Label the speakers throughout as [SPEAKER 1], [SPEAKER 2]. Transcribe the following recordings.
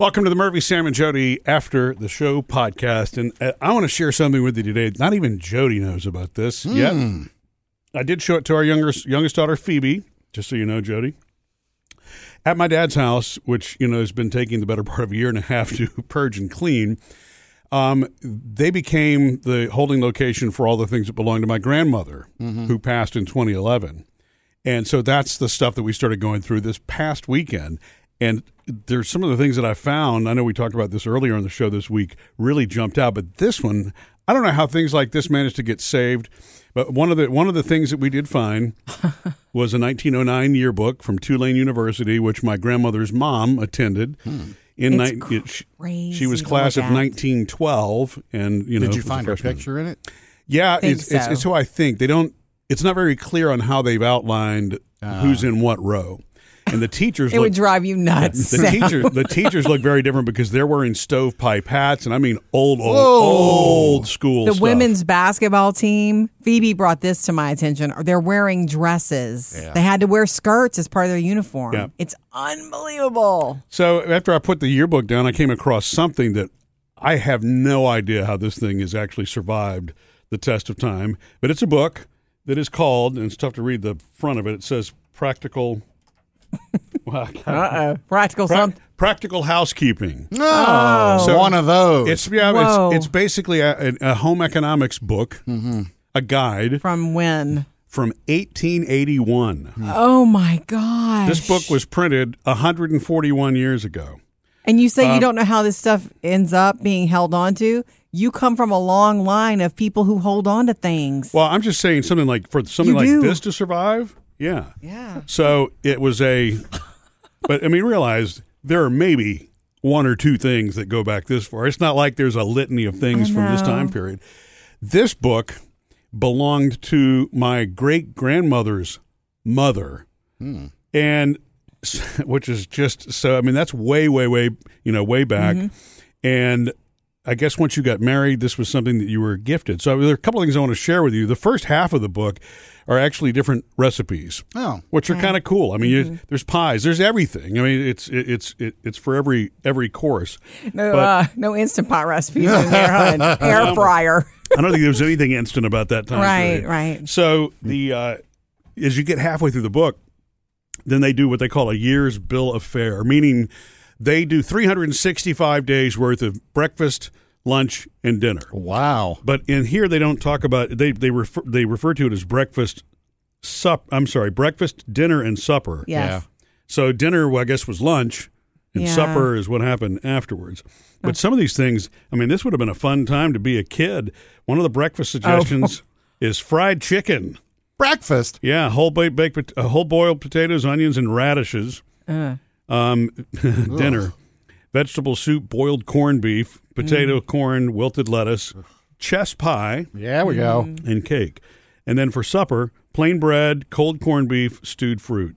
[SPEAKER 1] Welcome to the Murphy, Sam, and Jody After the Show podcast. And uh, I want to share something with you today. Not even Jody knows about this yet. I did show it to our youngest, youngest daughter, Phoebe, just so you know, Jody. At my dad's house, which, you know, has been taking the better part of a year and a half to purge and clean, um, they became the holding location for all the things that belonged to my grandmother, who passed in 2011. And so that's the stuff that we started going through this past weekend. And there's some of the things that I found. I know we talked about this earlier on the show this week, really jumped out. But this one, I don't know how things like this managed to get saved. But one of the one of the things that we did find was a 1909 yearbook from Tulane University, which my grandmother's mom attended. Hmm. In
[SPEAKER 2] It's
[SPEAKER 1] ni- it- she- she was class of 1912, and you know,
[SPEAKER 3] Did you
[SPEAKER 1] was a
[SPEAKER 3] find her picture in it?
[SPEAKER 1] Yeah, it's, it's
[SPEAKER 2] so.
[SPEAKER 1] it's who I think. They don't. It's not very clear on how they've outlined ah. who's in what row, and the teachers.
[SPEAKER 2] It
[SPEAKER 1] look,
[SPEAKER 2] would drive you nuts.
[SPEAKER 1] the
[SPEAKER 2] Sam.
[SPEAKER 1] teachers. The teachers look very different because they're wearing stovepipe hats, and I mean old, old,
[SPEAKER 3] Whoa.
[SPEAKER 1] old school.
[SPEAKER 2] The
[SPEAKER 1] stuff.
[SPEAKER 2] women's basketball team, Phoebe brought this to my attention. They're wearing dresses.
[SPEAKER 3] Yeah.
[SPEAKER 2] They had to wear skirts as part of their uniform.
[SPEAKER 1] Yeah.
[SPEAKER 2] It's unbelievable.
[SPEAKER 1] So after I put the yearbook down, I came across something that I have no idea how this thing has actually survived the test of time. But it's a book that is called, and it's tough to read the front of it. It says "Practical." Well,
[SPEAKER 2] Uh oh. Practical
[SPEAKER 1] Prac-
[SPEAKER 2] something.
[SPEAKER 1] practical housekeeping.
[SPEAKER 3] Oh,
[SPEAKER 1] So-
[SPEAKER 3] one of those.
[SPEAKER 1] It's yeah, it's, it's basically a, a home economics book, a guide
[SPEAKER 2] From when?
[SPEAKER 1] from 1881.
[SPEAKER 2] Oh my god!
[SPEAKER 1] This book was printed 141 years ago.
[SPEAKER 2] And you say
[SPEAKER 1] um,
[SPEAKER 2] you don't know how this stuff ends up being held on to? You come from a long line of people who hold on to things.
[SPEAKER 1] Well, I'm just saying something like for something
[SPEAKER 2] You
[SPEAKER 1] like
[SPEAKER 2] do.
[SPEAKER 1] this to survive. Yeah.
[SPEAKER 2] yeah.
[SPEAKER 1] So it was a, but I mean, realize there are maybe one or two things that go back this far. It's not like there's a litany of things from this time period. This book belonged to my great grandmother's mother, hmm. and which is just so. I mean, that's way, way, way, you know, way back, mm-hmm. and. I guess once you got married, this was something that you were gifted. So there are a couple of things I want to share with you. The first half of the book are actually different recipes
[SPEAKER 3] oh,
[SPEAKER 1] which are kind of cool. I mean, you, there's pies, there's everything. I mean, it's it, it's it, it's for every every course.
[SPEAKER 2] No,
[SPEAKER 1] But-
[SPEAKER 2] uh, no instant pot recipes in there. huh? Air fryer.
[SPEAKER 1] I don't think there was anything instant about that time.
[SPEAKER 2] Right, right.
[SPEAKER 1] So the uh, as you get halfway through the book, then they do what they call a year's bill of fare, meaning they do 365 days worth of breakfast, lunch, and dinner.
[SPEAKER 3] wow.
[SPEAKER 1] But in here, they don't talk about they they refer they refer to it as breakfast, sup. I'm sorry, breakfast, dinner, and supper.
[SPEAKER 2] Yes.
[SPEAKER 1] So dinner, well, I guess, was lunch, and
[SPEAKER 2] Yeah.
[SPEAKER 1] supper is what happened afterwards. But some of these things, I mean, this would have been a fun time to be a kid. One of the breakfast suggestions is fried chicken.
[SPEAKER 3] Breakfast.
[SPEAKER 1] Yeah, whole baked, baked uh, whole boiled potatoes, onions, and radishes.
[SPEAKER 2] Uh,
[SPEAKER 1] Um, dinner, vegetable soup, boiled corned beef, potato, mm. corn, wilted lettuce, chess pie,
[SPEAKER 3] Yeah, we go. Mm.
[SPEAKER 1] and cake. And then for supper, plain bread, cold corned beef, stewed fruit.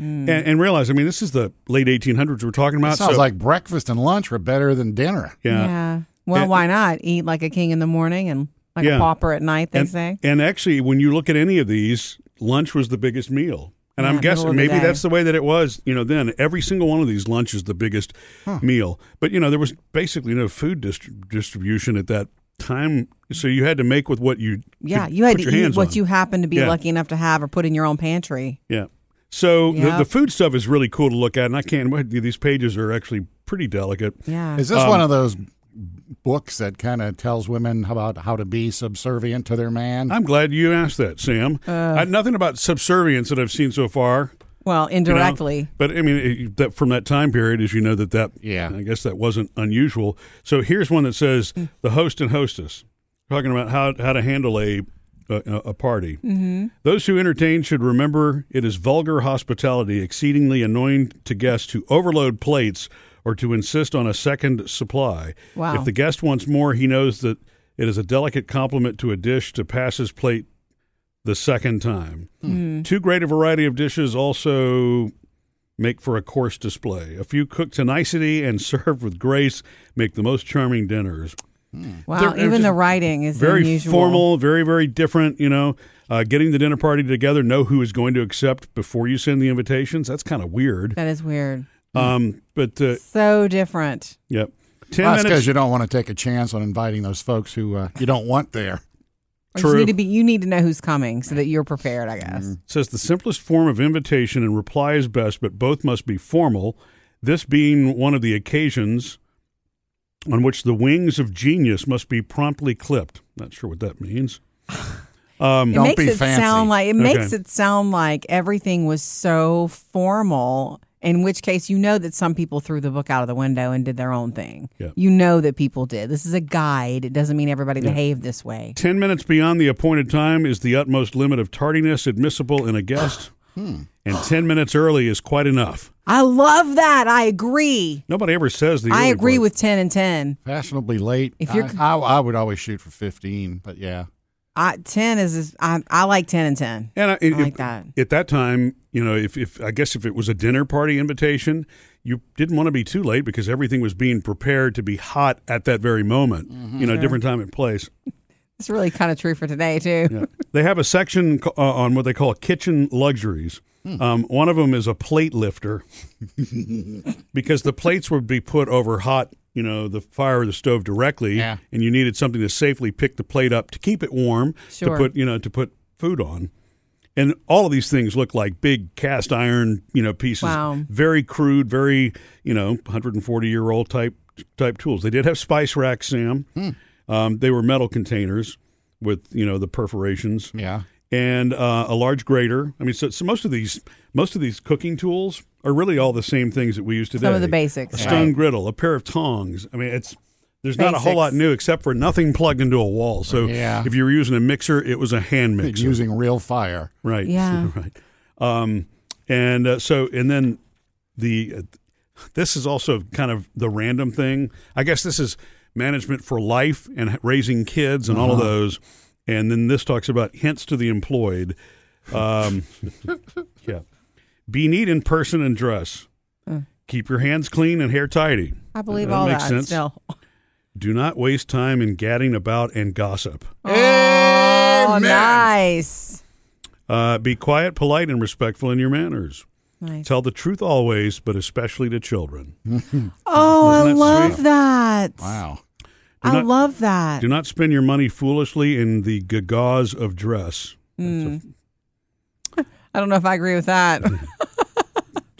[SPEAKER 1] Mm. And, and realize, I mean, this is the late 1800s we're talking about.
[SPEAKER 3] Sounds
[SPEAKER 1] so-
[SPEAKER 3] like breakfast and lunch were better than dinner.
[SPEAKER 1] yeah.
[SPEAKER 2] yeah. Well,
[SPEAKER 1] And-
[SPEAKER 2] why not? Eat like a king in the morning and like
[SPEAKER 1] Yeah.
[SPEAKER 2] a pauper at night, they
[SPEAKER 1] and,
[SPEAKER 2] say.
[SPEAKER 1] and actually, when you look at any of these, lunch was the biggest meal. And
[SPEAKER 2] Yeah,
[SPEAKER 1] I'm guessing maybe
[SPEAKER 2] day.
[SPEAKER 1] that's the way that it was, you know, then. Every single one of these lunches, the biggest meal. But, you know, there was basically no food distri- distribution at that time. So you had to make with what you
[SPEAKER 2] Yeah, you had
[SPEAKER 1] put
[SPEAKER 2] to
[SPEAKER 1] your
[SPEAKER 2] eat
[SPEAKER 1] hands
[SPEAKER 2] what
[SPEAKER 1] on.
[SPEAKER 2] you happened to be
[SPEAKER 1] Yeah.
[SPEAKER 2] lucky enough to have or put in your own pantry.
[SPEAKER 1] Yeah. So the, the food stuff is really cool to look at. And I can't, these pages are actually pretty delicate.
[SPEAKER 2] Yeah.
[SPEAKER 3] Is this
[SPEAKER 1] Um,
[SPEAKER 3] one of those books that kind of tells women about how to be subservient to their man?
[SPEAKER 1] I'm glad you asked that, Sam.
[SPEAKER 2] Uh.
[SPEAKER 1] I, nothing about subservience that I've seen so far.
[SPEAKER 2] well,
[SPEAKER 1] you know?
[SPEAKER 2] indirectly.
[SPEAKER 1] But I mean, it, that from that time period, as you know, that that
[SPEAKER 3] Yeah.
[SPEAKER 1] I guess that wasn't unusual. So here's one that says the host and hostess talking about how how to handle a a, a party. Mm-hmm. Those who entertain should remember it is vulgar hospitality, exceedingly annoying to guests to overload plates or to insist on a second supply.
[SPEAKER 2] Wow.
[SPEAKER 1] If the guest wants more, he knows that it is a delicate compliment to a dish to pass his plate the second time. Hmm. Hmm. Too great a variety of dishes also make for a coarse display. A few cooked to nicety and served with grace make the most charming dinners. Hmm.
[SPEAKER 2] Wow,
[SPEAKER 1] They're- they're
[SPEAKER 2] even the writing is
[SPEAKER 1] Very
[SPEAKER 2] unusual.
[SPEAKER 1] formal, very, very different, you know. Uh, getting the dinner party together, know who is going to accept before you send the invitations. That's kind of weird.
[SPEAKER 2] That is weird.
[SPEAKER 1] Um, but uh,
[SPEAKER 2] So different.
[SPEAKER 1] yep, ten
[SPEAKER 3] Well, that's because you don't want to take a chance on inviting those folks who uh, you don't want there.
[SPEAKER 2] Or you
[SPEAKER 1] True.
[SPEAKER 2] need to be. You need to know who's coming so that you're prepared. I guess.
[SPEAKER 1] says the simplest form of invitation and reply is best, but both must be formal. This being one of the occasions on which the wings of genius must be promptly clipped. Not sure what that means. Um,
[SPEAKER 2] It
[SPEAKER 3] Don't
[SPEAKER 2] makes
[SPEAKER 3] be
[SPEAKER 2] it
[SPEAKER 3] fancy.
[SPEAKER 2] sound like it makes it sound like everything was so formal. In which case, you know that some people threw the book out of the window and did their own thing.
[SPEAKER 1] Yeah.
[SPEAKER 2] You know that people did. This is a guide. It doesn't mean everybody behaved this way.
[SPEAKER 1] 10 minutes beyond the appointed time is the utmost limit of tardiness admissible in a guest.
[SPEAKER 3] Hmm.
[SPEAKER 1] And 10 minutes early is quite enough.
[SPEAKER 2] I love that. I agree.
[SPEAKER 1] Nobody ever says the
[SPEAKER 2] I agree
[SPEAKER 1] part.
[SPEAKER 2] with ten and ten.
[SPEAKER 3] Fashionably late.
[SPEAKER 2] If you're-
[SPEAKER 3] I, I, I would always shoot for 15, but yeah.
[SPEAKER 2] I, ten is, I, I like ten and ten.
[SPEAKER 1] And I,
[SPEAKER 2] I like that.
[SPEAKER 1] At that time, you know, if, if I guess if it was a dinner party invitation, you didn't want to be too late because everything was being prepared to be hot at that very moment.
[SPEAKER 2] Mm-hmm.
[SPEAKER 1] You know, different time and place.
[SPEAKER 2] It's really kind of true for today too.
[SPEAKER 1] Yeah. they have a section uh, on what they call kitchen luxuries.
[SPEAKER 2] Hmm.
[SPEAKER 1] Um, one of them is a plate lifter because the plates would be put over hot, you know, the fire or the stove directly,
[SPEAKER 3] Yeah.
[SPEAKER 1] and you needed something to safely pick the plate up to keep it warm
[SPEAKER 2] Sure.
[SPEAKER 1] to put, you know, to put food on. And all of these things look like big cast iron, you know, pieces.
[SPEAKER 2] Wow.
[SPEAKER 1] Very crude, very, you know, 140 year old type type tools. They did have spice racks, Sam. Um, they were metal containers with, you know, the perforations
[SPEAKER 3] Yeah.
[SPEAKER 1] and uh, a large grater. I mean, so, so most of these most of these cooking tools are really all the same things that we use today.
[SPEAKER 2] Some of the basics.
[SPEAKER 1] A stone
[SPEAKER 3] Right.
[SPEAKER 1] griddle, a pair of tongs. I mean, it's there's not a whole lot new except for nothing plugged into a wall. So
[SPEAKER 3] Yeah.
[SPEAKER 1] if you were using a mixer, it was a hand mixer.
[SPEAKER 3] Using real fire.
[SPEAKER 1] Right.
[SPEAKER 2] Yeah.
[SPEAKER 1] right. Um, and uh, so, and then the uh, this is also kind of the random thing. I guess this is management for life and raising kids and all of those. And then this talks about hints to the employed. Um, yeah. Be neat in person and dress. Keep your hands clean and hair tidy.
[SPEAKER 2] I believe
[SPEAKER 1] That
[SPEAKER 2] all
[SPEAKER 1] makes
[SPEAKER 2] that
[SPEAKER 1] sense.
[SPEAKER 2] still.
[SPEAKER 1] Do not waste time in gadding about and gossip.
[SPEAKER 2] Oh,
[SPEAKER 3] Amen.
[SPEAKER 2] nice.
[SPEAKER 1] Uh, be quiet, polite, and respectful in your manners.
[SPEAKER 2] Nice.
[SPEAKER 1] Tell the truth always, but especially to children.
[SPEAKER 2] Oh, I
[SPEAKER 1] that
[SPEAKER 2] love
[SPEAKER 1] sweet?
[SPEAKER 2] that.
[SPEAKER 3] Wow.
[SPEAKER 2] I
[SPEAKER 1] not-
[SPEAKER 2] love that.
[SPEAKER 1] Do not spend your money foolishly in the gagas of dress. That's a-
[SPEAKER 2] I don't know if I agree with that.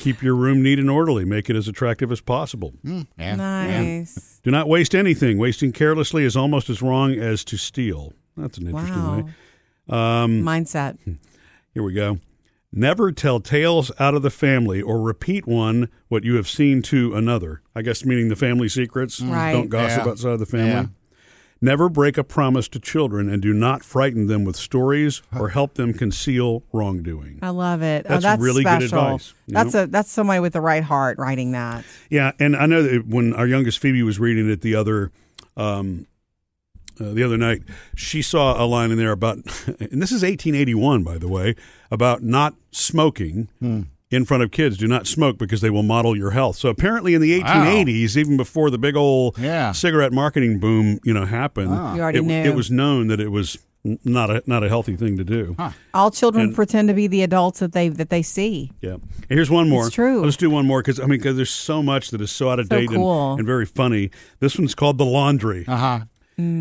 [SPEAKER 1] Keep your room neat and orderly. Make it as attractive as possible.
[SPEAKER 3] Mm, yeah.
[SPEAKER 2] nice.
[SPEAKER 1] Do not waste anything. Wasting carelessly is almost as wrong as to steal. That's an interesting
[SPEAKER 2] Wow.
[SPEAKER 1] way. Um,
[SPEAKER 2] Mindset.
[SPEAKER 1] here we go. Never tell tales out of the family or repeat one what you have seen to another. I guess meaning the family secrets.
[SPEAKER 2] Right.
[SPEAKER 1] Don't gossip
[SPEAKER 3] Yeah.
[SPEAKER 1] outside the family.
[SPEAKER 3] Yeah.
[SPEAKER 1] Never break a promise to children and do not frighten them with stories or help them conceal wrongdoing.
[SPEAKER 2] I love it.
[SPEAKER 1] That's
[SPEAKER 2] oh, that's
[SPEAKER 1] really good advice,
[SPEAKER 2] That's
[SPEAKER 1] know?
[SPEAKER 2] a that's somebody with the right heart writing that.
[SPEAKER 1] Yeah, and I know that when our youngest Phoebe was reading it the other um, uh, the other night, she saw a line in there about, and this is 1881, by the way, about not smoking in front of kids. Do not smoke because they will model your health. So apparently, in the 1880s, even before the big old
[SPEAKER 3] Yeah.
[SPEAKER 1] cigarette marketing boom, you know, happened,
[SPEAKER 2] You already
[SPEAKER 1] it,
[SPEAKER 2] knew.
[SPEAKER 1] it was known that it was not a not a healthy thing to do.
[SPEAKER 2] All children
[SPEAKER 1] And-
[SPEAKER 2] pretend to be the adults that they that they see.
[SPEAKER 1] Yeah. And here's one more.
[SPEAKER 2] It's true.
[SPEAKER 1] Let's do one more because I mean, because there's so much that is so out of
[SPEAKER 2] So
[SPEAKER 1] date and- and, very funny. This one's called the laundry.
[SPEAKER 3] Uh huh.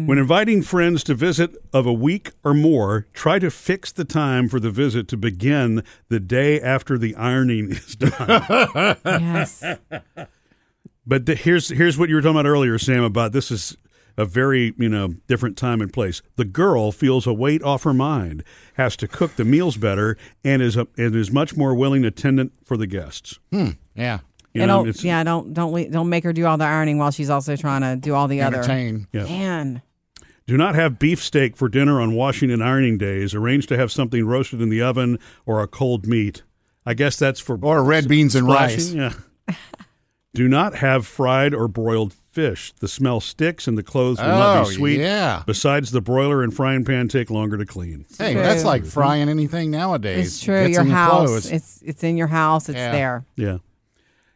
[SPEAKER 1] When inviting friends to visit of a week or more, try to fix the time for the visit to begin the day after the ironing is done.
[SPEAKER 2] Yes.
[SPEAKER 1] but the, here's here's what you were talking about earlier, Sam. About this is a very you know different time and place. The girl feels a weight off her mind, has to cook the meals better, and is a, and is much more willing attendant for the guests. Hmm.
[SPEAKER 3] Yeah.
[SPEAKER 1] You
[SPEAKER 2] and
[SPEAKER 1] know, it's-
[SPEAKER 2] yeah, don't don't le- don't make her do all the ironing while she's also trying to do all the other.
[SPEAKER 3] Entertain.
[SPEAKER 1] Yeah.
[SPEAKER 2] Man,
[SPEAKER 1] Do not have beefsteak for dinner on washing and ironing days. Arrange to have something roasted in the oven or a cold meat. I guess that's for
[SPEAKER 3] Or red beans and rice.
[SPEAKER 1] Yeah. Do not have fried or broiled fish. The smell sticks and the clothes will not
[SPEAKER 3] Oh,
[SPEAKER 1] be sweet.
[SPEAKER 3] yeah.
[SPEAKER 1] Besides, the broiler and frying pan take longer to clean.
[SPEAKER 3] Hey,
[SPEAKER 2] True.
[SPEAKER 3] that's like frying anything nowadays.
[SPEAKER 2] it's true.
[SPEAKER 3] Gets
[SPEAKER 2] Your
[SPEAKER 3] in
[SPEAKER 2] house,
[SPEAKER 3] clothes.
[SPEAKER 2] it's it's in your house. It's
[SPEAKER 3] Yeah.
[SPEAKER 2] there.
[SPEAKER 1] Yeah.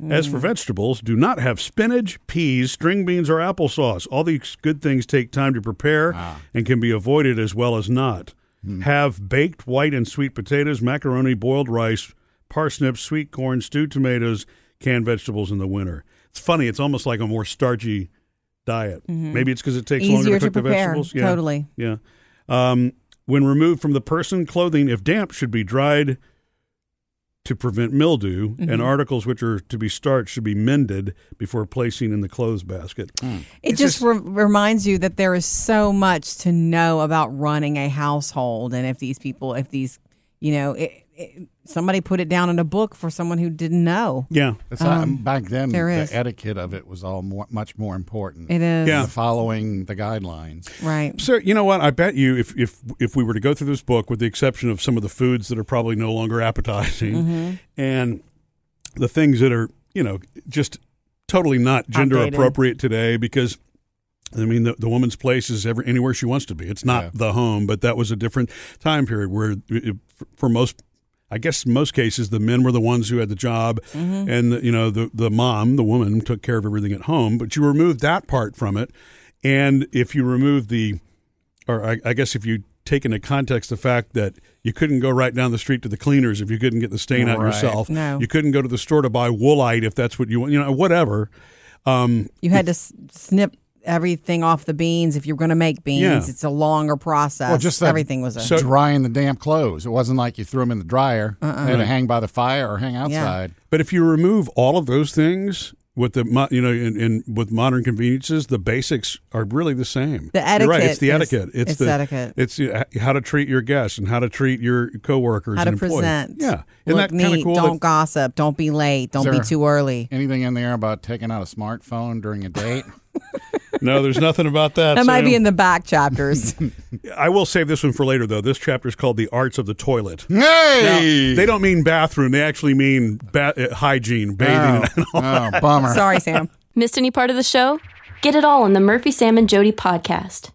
[SPEAKER 1] As for vegetables, do not have spinach, peas, string beans, or applesauce. All these good things take time to prepare and can be avoided as well as not. Have baked white and sweet potatoes, macaroni, boiled rice, parsnips, sweet corn, stewed tomatoes, canned vegetables in the winter. It's funny. It's almost like a more starchy diet. Maybe it's because it takes longer
[SPEAKER 2] Mm-hmm. Easier
[SPEAKER 1] to
[SPEAKER 2] to
[SPEAKER 1] cook the
[SPEAKER 2] prepare.
[SPEAKER 1] vegetables. Yeah.
[SPEAKER 2] Totally.
[SPEAKER 1] Yeah. Um, when removed from the person, clothing, if damp, should be dried to prevent mildew,
[SPEAKER 2] Mm-hmm.
[SPEAKER 1] and articles which are to be starched should be mended before placing in the clothes basket.
[SPEAKER 2] It
[SPEAKER 1] It's
[SPEAKER 2] just,
[SPEAKER 1] just-
[SPEAKER 2] re- reminds you that there is so much to know about running a household, and if these people, if these, you know, it, it, somebody put it down in a book for someone who didn't know.
[SPEAKER 1] Yeah.
[SPEAKER 3] It's not- back then,
[SPEAKER 2] Um,
[SPEAKER 3] the etiquette of it was all more, much more important.
[SPEAKER 2] It is
[SPEAKER 1] Yeah.
[SPEAKER 3] Following the guidelines.
[SPEAKER 2] right.
[SPEAKER 1] So you know what? I bet you if if if we were to go through this book, with the exception of some of the foods that are probably no longer appetizing,
[SPEAKER 2] Mm-hmm.
[SPEAKER 1] and the things that are you know just totally not gender
[SPEAKER 2] Outdated.
[SPEAKER 1] appropriate today, because I mean the the woman's place is every, anywhere she wants to be. It's not
[SPEAKER 3] Yeah.
[SPEAKER 1] the home, but that was a different time period where it, for most. I guess in most cases the men were the ones who had the job,
[SPEAKER 2] Mm-hmm.
[SPEAKER 1] and the, you know the the mom, the woman, took care of everything at home. But you remove that part from it, and if you remove the or I, I guess if you take into context the fact that you couldn't go right down the street to the cleaners if you couldn't get the stain out yourself.
[SPEAKER 2] No.
[SPEAKER 1] You couldn't go to the store to buy woolite if that's what you want, you know, whatever. Um,
[SPEAKER 2] You had to s- snip everything off the beans if you're going to make beans.
[SPEAKER 1] Yeah.
[SPEAKER 2] It's a longer process.
[SPEAKER 3] Well, just that-
[SPEAKER 2] everything was a
[SPEAKER 1] So-
[SPEAKER 3] Drying the damp clothes. It wasn't like you threw them in the dryer.
[SPEAKER 2] Uh-uh.
[SPEAKER 3] They had to hang by the fire or hang outside.
[SPEAKER 1] but if you remove all of those things with the you know in, in with modern conveniences, the basics are really the same.
[SPEAKER 2] The
[SPEAKER 1] You're right. It's the
[SPEAKER 2] etiquette is-
[SPEAKER 1] etiquette. It's,
[SPEAKER 2] it's
[SPEAKER 1] the
[SPEAKER 2] etiquette.
[SPEAKER 1] It's how to treat your guests and how to treat your coworkers
[SPEAKER 2] how to
[SPEAKER 1] and employees. Yeah, isn't
[SPEAKER 2] Look
[SPEAKER 1] that kind of
[SPEAKER 2] neat.
[SPEAKER 1] cool?
[SPEAKER 2] Don't
[SPEAKER 1] that-
[SPEAKER 2] gossip. Don't be late. Don't be too early.
[SPEAKER 3] Anything in there about taking out a smartphone during a date?
[SPEAKER 1] no, there's nothing about that.
[SPEAKER 2] That might be in the back chapters.
[SPEAKER 1] I will save this one for later, though. This chapter is called "The Arts of the Toilet." Now,
[SPEAKER 3] hey!
[SPEAKER 1] they don't mean bathroom; they actually mean ba- uh, hygiene, bathing.
[SPEAKER 3] oh, oh, bummer.
[SPEAKER 2] Sorry, Sam.
[SPEAKER 4] Missed any part of the show? Get it all on the Murphy, Sam, and Jody podcast.